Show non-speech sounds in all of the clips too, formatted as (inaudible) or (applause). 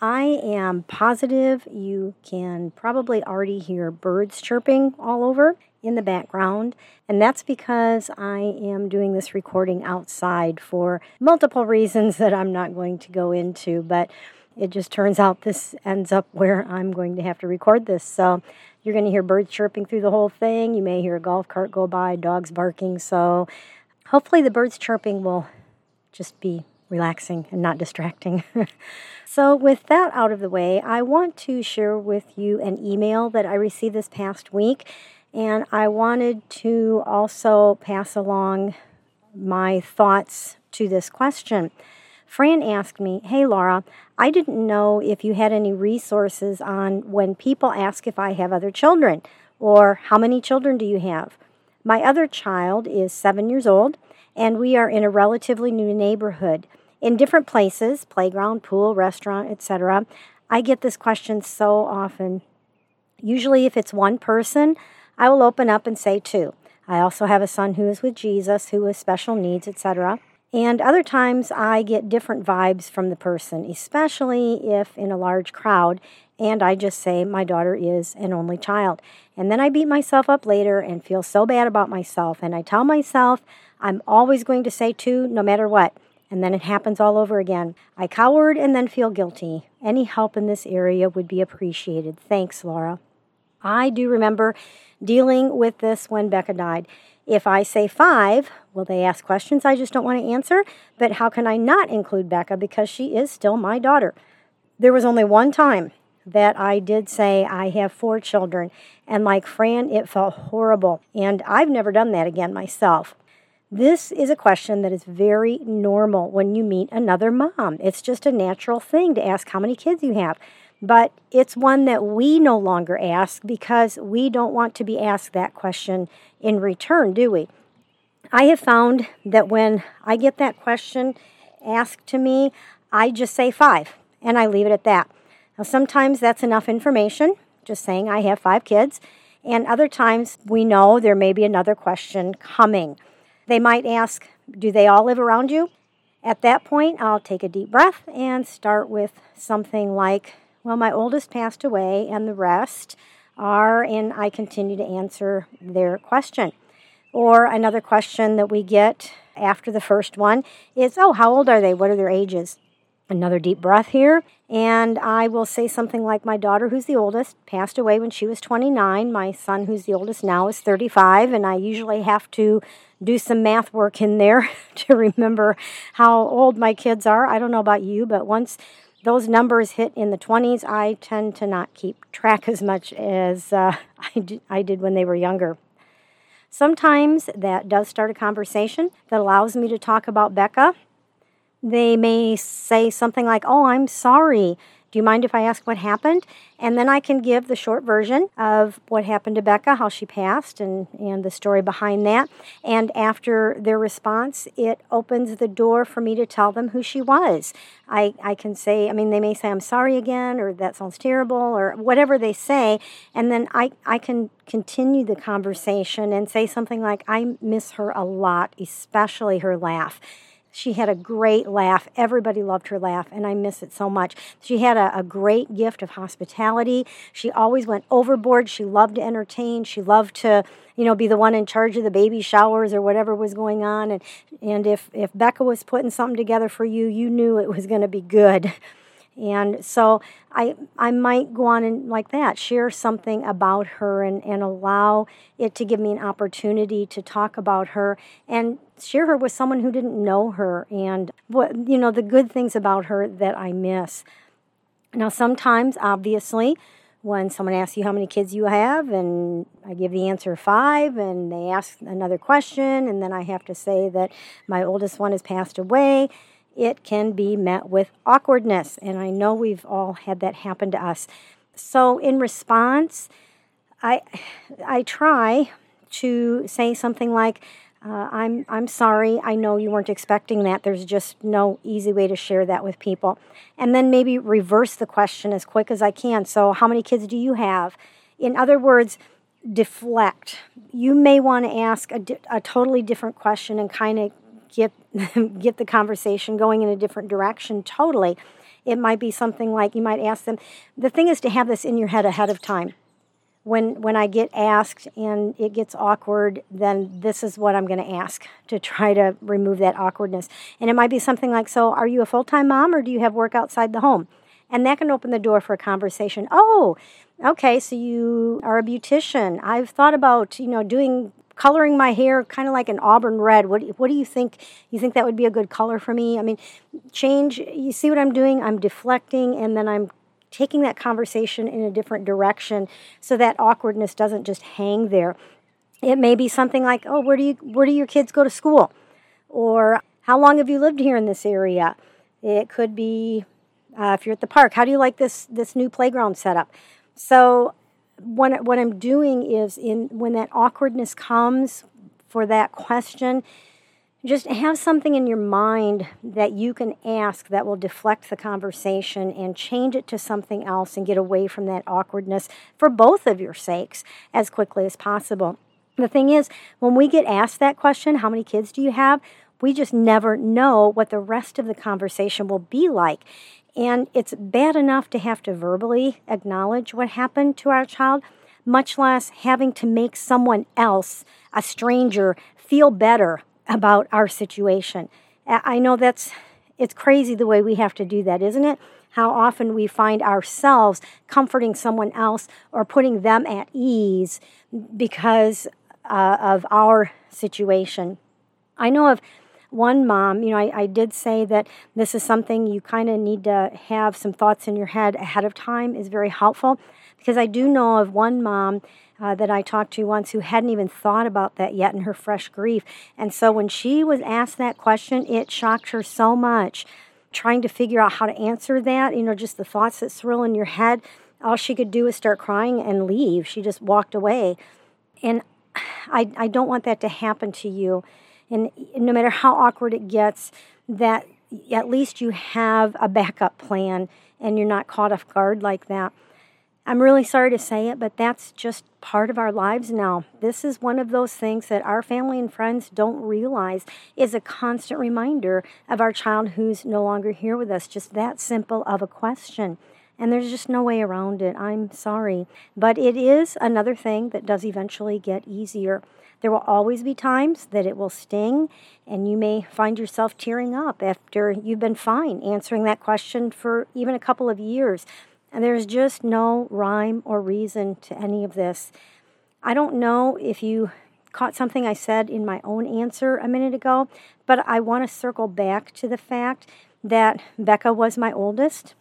I am positive you can probably already hear birds chirping all over in the background, and that's because I am doing this recording outside for multiple (laughs) reasons that I'm not going to go into, but it just turns out this ends up where I'm going to have to record this. So you're going to hear birds chirping through the whole thing. You may hear a golf cart go by, dogs barking. So hopefully the birds chirping will just be relaxing and not distracting. (laughs) so, with that out of the way, I want to share with you an email that I received this past week, and I wanted to also pass along my thoughts to this question. Fran asked me, Hey Laura, I didn't know if you had any resources on when people ask if I have other children, or how many children do you have? My other child is seven years old, and we are in a relatively new neighborhood. In different places, playground, pool, restaurant, etc., I get this question so often. Usually, if it's one person, I will open up and say two. I also have a son who is with Jesus, who has special needs, etc. And other times I get different vibes from the person, especially if in a large crowd, and I just say my daughter is an only child. And then I beat myself up later and feel so bad about myself. And I tell myself I'm always going to say two no matter what. And then it happens all over again. I cowered and then feel guilty. Any help in this area would be appreciated. Thanks, Laura. I do remember dealing with this when Becca died. If I say five, will they ask questions I just don't want to answer? But how can I not include Becca because she is still my daughter? There was only one time that I did say I have four children, and like Fran, it felt horrible. And I've never done that again myself. This is a question that is very normal when you meet another mom. It's just a natural thing to ask how many kids you have. But it's one that we no longer ask because we don't want to be asked that question in return, do we? I have found that when I get that question asked to me, I just say five and I leave it at that. Now, sometimes that's enough information, just saying I have five kids, and other times we know there may be another question coming. They might ask, Do they all live around you? At that point, I'll take a deep breath and start with something like, Well, my oldest passed away, and the rest are, and I continue to answer their question. Or another question that we get after the first one is, Oh, how old are they? What are their ages? Another deep breath here. And I will say something like My daughter, who's the oldest, passed away when she was 29. My son, who's the oldest now, is 35. And I usually have to do some math work in there (laughs) to remember how old my kids are. I don't know about you, but once those numbers hit in the 20s, I tend to not keep track as much as uh, (laughs) I, did, I did when they were younger. Sometimes that does start a conversation that allows me to talk about Becca they may say something like, Oh, I'm sorry. Do you mind if I ask what happened? And then I can give the short version of what happened to Becca, how she passed, and, and the story behind that. And after their response, it opens the door for me to tell them who she was. I, I can say, I mean, they may say, I'm sorry again, or that sounds terrible, or whatever they say. And then I, I can continue the conversation and say something like, I miss her a lot, especially her laugh. She had a great laugh. Everybody loved her laugh, and I miss it so much. She had a, a, great gift of hospitality. She always went overboard. She loved to entertain. She loved to, you know, be the one in charge of the baby showers or whatever was going on. And and if if Becca was putting something together for you, you knew it was going to be good. (laughs) And so I I might go on and like that, share something about her and, and allow it to give me an opportunity to talk about her and share her with someone who didn't know her and what you know the good things about her that I miss. Now sometimes obviously when someone asks you how many kids you have and I give the answer 5 and they ask another question and then I have to say that my oldest one has passed away it can be met with awkwardness. And I know we've all had that happen to us. So, in response, I, I try to say something like, uh, I'm, I'm sorry, I know you weren't expecting that. There's just no easy way to share that with people. And then maybe reverse the question as quick as I can. So, how many kids do you have? In other words, deflect. You may want to ask a, di- a totally different question and kind of get, (laughs) get the conversation going in a different direction totally. It might be something like you might ask them. The thing is to have this in your head ahead of time when when I get asked and it gets awkward, then this is what I'm going to ask to try to remove that awkwardness. And it might be something like, "So, are you a full-time mom or do you have work outside the home?" And that can open the door for a conversation. Oh, okay, so you are a beautician. I've thought about, you know, doing coloring my hair kind of like an auburn red. What what do you think? You think that would be a good color for me? I mean, change. You see what I'm doing? I'm deflecting, and then I'm taking that conversation in a different direction so that awkwardness doesn't just hang there. It may be something like, "Oh, where do you where do your kids go to school?" or "How long have you lived here in this area?" It could be uh, if you're at the park, "How do you like this this new playground setup?" So what what I'm doing is in when that awkwardness comes for that question, just have something in your mind that you can ask that will deflect the conversation and change it to something else and get away from that awkwardness for both of your sakes as quickly as possible. The thing is, when we get asked that question, how many kids do you have? We just never know what the rest of the conversation will be like. And it's bad enough to have to verbally acknowledge what happened to our child, much less having to make someone else, a stranger, feel better about our situation. I know that's it's crazy the way we have to do that, isn't it? How often we find ourselves comforting someone else or putting them at ease because uh, of our situation. I know of one mom, you know, I, I did say that this is something you kind of need to have some thoughts in your head ahead of time is very helpful because I do know of one mom uh, that I talked to once who hadn't even thought about that yet in her fresh grief. And so when she was asked that question, it shocked her so much. Trying to figure out how to answer that, you know, just the thoughts that swirl in your head, all she could do was start crying and leave. She just walked away. And I, I don't want that to happen to you. And no matter how awkward it gets, that at least you have a backup plan and you're not caught off guard like that. I'm really sorry to say it, but that's just part of our lives now. This is one of those things that our family and friends don't realize is a constant reminder of our child who's no longer here with us. Just that simple of a question. And there's just no way around it. I'm sorry. But it is another thing that does eventually get easier. There will always be times that it will sting, and you may find yourself tearing up after you've been fine answering that question for even a couple of years. And there's just no rhyme or reason to any of this. I don't know if you caught something I said in my own answer a minute ago, but I want to circle back to the fact that Becca was my oldest,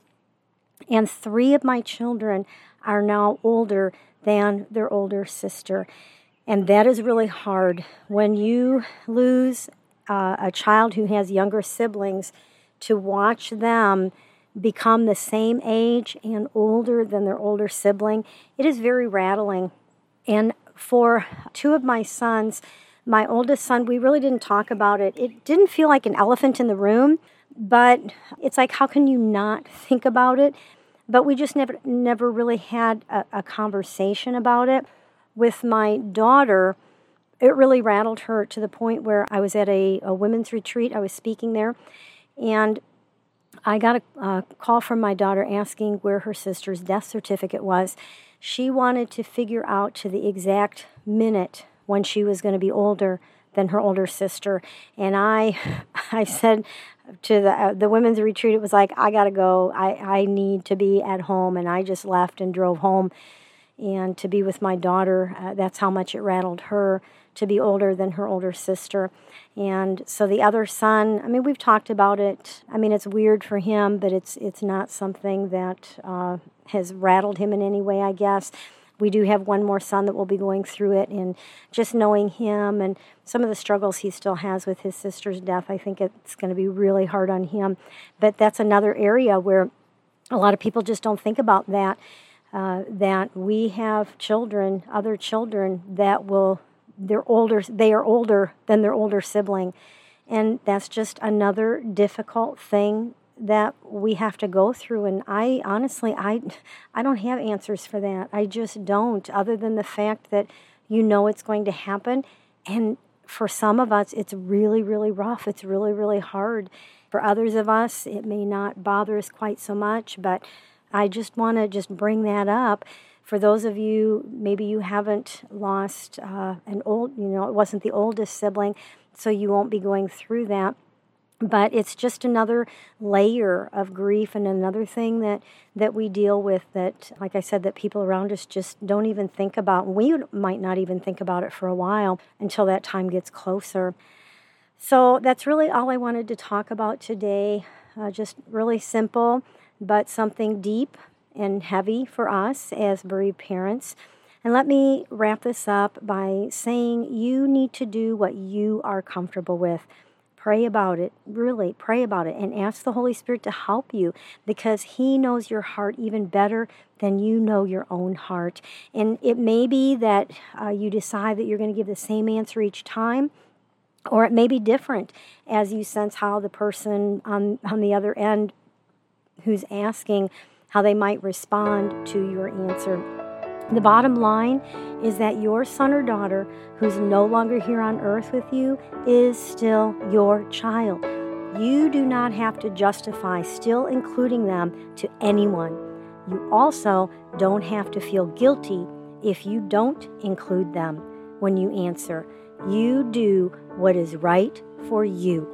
and three of my children are now older than their older sister. And that is really hard. When you lose uh, a child who has younger siblings, to watch them become the same age and older than their older sibling, it is very rattling. And for two of my sons, my oldest son, we really didn't talk about it. It didn't feel like an elephant in the room, but it's like, how can you not think about it? But we just never, never really had a, a conversation about it. With my daughter, it really rattled her to the point where I was at a, a women's retreat. I was speaking there, and I got a call from my daughter asking where her sister's death certificate was. She wanted to figure out to the exact minute when she was going to be older than her older sister. And I, (laughs) I said to the uh, the women's retreat, it was like I got to go. I I need to be at home, and I just left and drove home, and to be with my daughter. Uh, that's how much it rattled her to be older than her older sister. And so the other son, I mean, we've talked about it. I mean, it's weird for him, but it's it's not something that uh, has rattled him in any way, I guess. We do have one more son that will be going through it, and just knowing him and some of the struggles he still has with his sister's death, I think it's going to be really hard on him. But that's another area where a lot of people just don't think about that. Uh, that we have children, other children that will, they're older, they are older than their older sibling. And that's just another difficult thing that we have to go through and I honestly I I don't have answers for that. I just don't other than the fact that you know it's going to happen and for some of us it's really really rough. It's really really hard. For others of us it may not bother us quite so much, but I just want to just bring that up. For those of you, maybe you haven't lost uh, an old, you know, it wasn't the oldest sibling, so you won't be going through that. But it's just another layer of grief and another thing that that we deal with that like i said that people around us just don't even think about. We might not even think about it for a while until that time gets closer. So that's really all i wanted to talk about today. Uh, just really simple but something deep and heavy for us as bereaved parents. And let me wrap this up by saying you need to do what you are comfortable with. Pray about it, really pray about it, and ask the Holy Spirit to help you because He knows your heart even better than you know your own heart. And it may be that uh, you decide that you're going to give the same answer each time, or it may be different as you sense how the person on, on the other end who's asking how they might respond to your answer. The bottom line is that your son or daughter who's no longer here on earth with you is still your child. You do not have to justify still including them to anyone. You also don't have to feel guilty if you don't include them when you answer. You do what is right for you.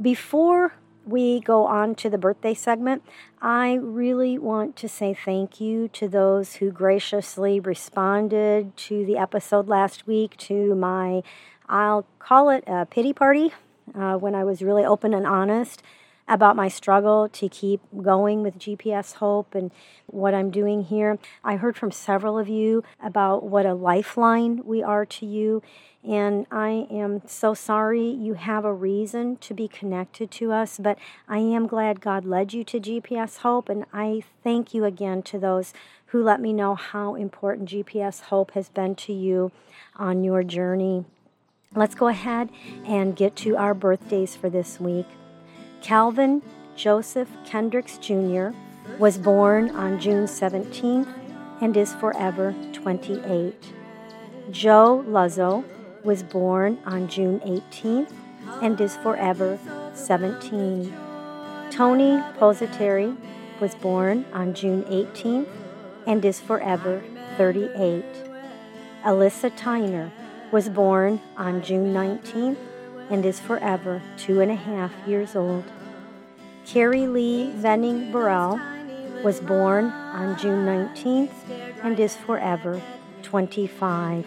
Before we go on to the birthday segment, I really want to say thank you to those who graciously responded to the episode last week to my, I'll call it a pity party, uh, when I was really open and honest about my struggle to keep going with GPS Hope and what I'm doing here. I heard from several of you about what a lifeline we are to you. And I am so sorry you have a reason to be connected to us, but I am glad God led you to GPS Hope. And I thank you again to those who let me know how important GPS Hope has been to you on your journey. Let's go ahead and get to our birthdays for this week. Calvin Joseph Kendricks Jr. was born on June 17th and is forever 28. Joe Luzzo was born on June 18th and is forever 17. Tony Positeri was born on June 18th and is forever 38. Alyssa Tyner was born on June 19th and is forever two and a half years old. Carrie Lee Venning Burrell was born on June 19th and is forever 25.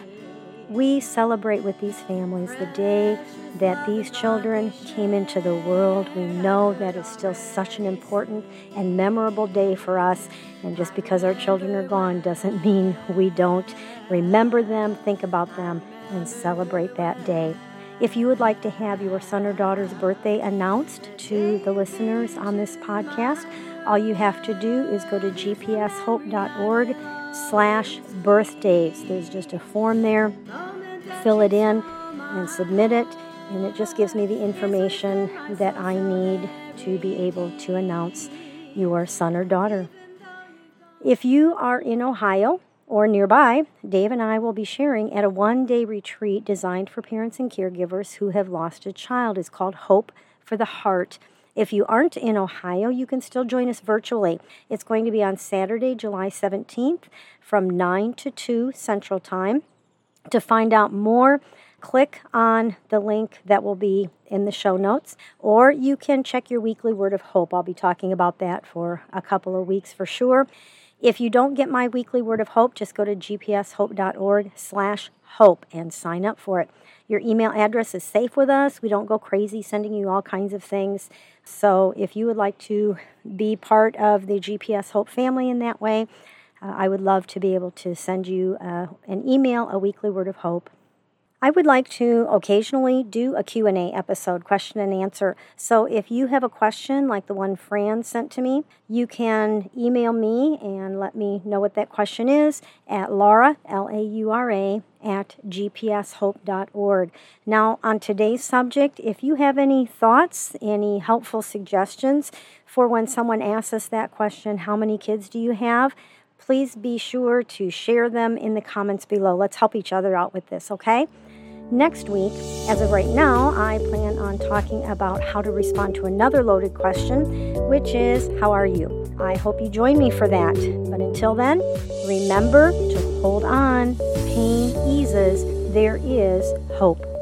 We celebrate with these families the day that these children came into the world. We know that is still such an important and memorable day for us. And just because our children are gone doesn't (laughs) mean we don't remember them, think about them, and celebrate that day. If you would like to have your son or daughter's birthday announced to the listeners on this podcast, all you have to do is go to gpshope.org slash birthdays. There's just a form there. Fill it in and submit it, and it just gives me the information that I need to be able to announce your son or daughter. If you are in Ohio, or nearby, Dave and I will be sharing at a one day retreat designed for parents and caregivers who have lost a child. It's called Hope for the Heart. If you aren't in Ohio, you can still join us virtually. It's going to be on Saturday, July 17th from 9 to 2 Central Time. To find out more, click on the link that will be in the show notes, or you can check your weekly word of hope. I'll be talking about that for a couple of weeks for sure. If you don't get my weekly word of hope, just go to gpshope.org slash hope and sign up for it. Your email address is safe with us. We don't go crazy sending you all kinds of things. So if you would like to be part of the GPS Hope family in that way, uh, I would love to be able to send you uh, an email, a weekly word of hope. I would like to occasionally do a Q&A episode, question and answer. So if you have a question like the one Fran sent to me, you can email me and let me know what that question is at Laura, L-A-U-R-A, at gpshope.org. Now, on today's subject, if you have any thoughts, any helpful suggestions for when someone asks us that question, how many kids do you have? Please be sure to share them in the comments below. Let's help each other out with this, okay? Next week, as of right now, I plan on talking about how to respond to another loaded question, which is, How are you? I hope you join me for that. But until then, remember to hold on. Pain eases. There is hope.